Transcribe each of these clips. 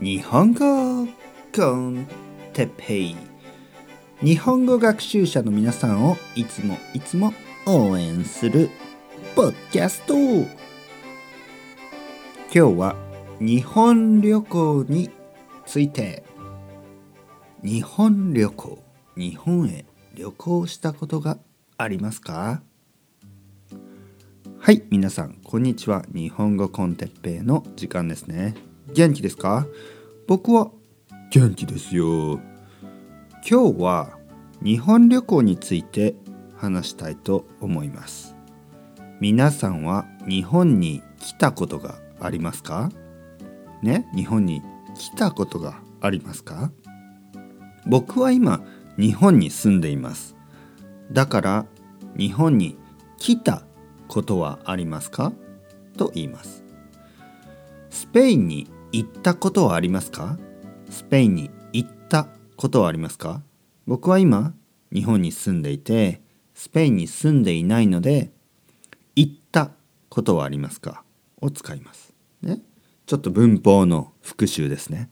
日本語コンテペイ。日本語学習者の皆さんをいつもいつも応援するポッキャスト。今日は日本旅行について。日本旅行日本へ旅行したことがありますか？はい皆さんこんにちは。日本語コンテッペイの時間ですね。元気ですか？僕は元気ですよ。今日は日本旅行について話したいと思います。皆さんは日本に来たことがありますか？ね？日本に来たことがありますか？僕は今日本に住んでいます。だから日本に来たことはありますか？と言います。スペインに行ったことはありますか？スペインに行ったことはありますか？僕は今日本に住んでいてスペインに住んでいないので行ったことはありますか？を使います。ね、ちょっと文法の復習ですね。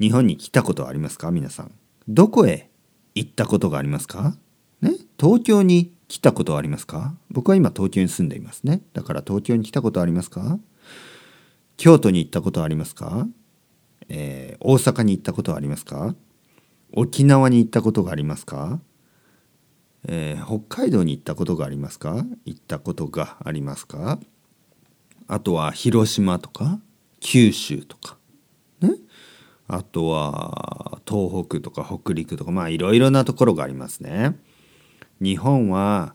日本に来たことはありますか？皆さん。どこへ行ったことがありますか？ね、東京に来たことはありますか？僕は今東京に住んでいますね。だから東京に来たことはありますか？京都に行ったことはありますか、えー、大阪に行ったことはありますか？沖縄に行ったことがありますか、えー、北海道に行ったことがありますか？行ったことがありますか？あとは広島とか九州とかね？あとは東北とか北陸とかまあいろいろなところがありますね。日本は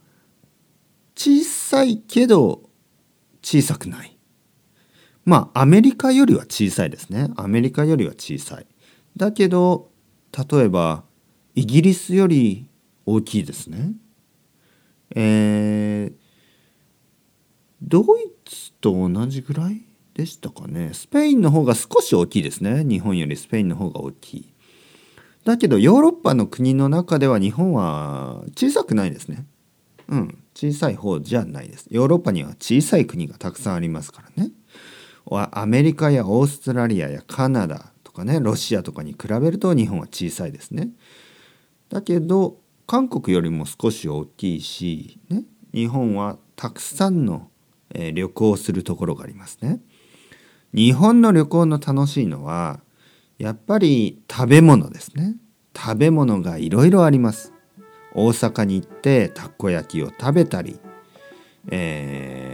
小さいけど小さくない。まあアメリカよりは小さいですね。アメリカよりは小さい。だけど例えばイギリスより大きいですね。えー、ドイツと同じぐらいでしたかね。スペインの方が少し大きいですね。日本よりスペインの方が大きい。だけどヨーロッパの国の中では日本は小さくないですね。うん小さい方じゃないです。ヨーロッパには小さい国がたくさんありますからね。アメリカやオーストラリアやカナダとかねロシアとかに比べると日本は小さいですね。だけど韓国よりも少し大きいし、ね、日本はたくさんの、えー、旅行をするところがありますね。日本の旅行の楽しいのはやっぱり食べ物ですね。食べ物がいろいろあります。大阪に行ってたこ焼きを食べたり、えー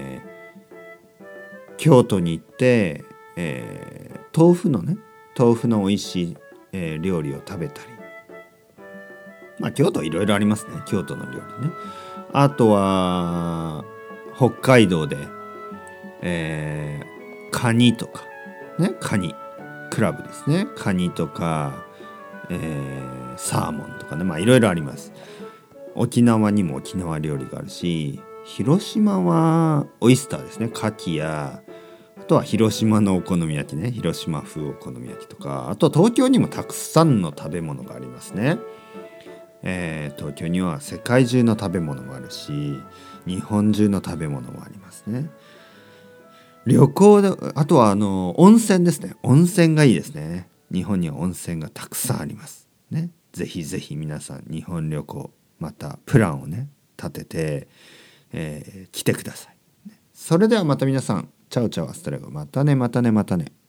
京都に行って、えー、豆腐のね豆腐の美味しい、えー、料理を食べたり。まあ京都いろいろありますね京都の料理ね。あとは北海道で、えー、カニとかねカニクラブですね。カニとか、えー、サーモンとかねまあいろいろあります。沖縄にも沖縄料理があるし広島はオイスターですね。牡蠣やあとは広島のお好み焼きね。広島風お好み焼きとか。あと東京にもたくさんの食べ物がありますね、えー、東京には世界中の食べ物もあるし日本中の食べ物もありますね。旅行であとはあの温泉ですね。温泉がいいですね。日本には温泉がたくさんありますね。ぜひぜひ皆さん日本旅行またプランをね立てて、えー、来てください。それではまた皆さんチャオチャオアストレゴまたねまたねまたね。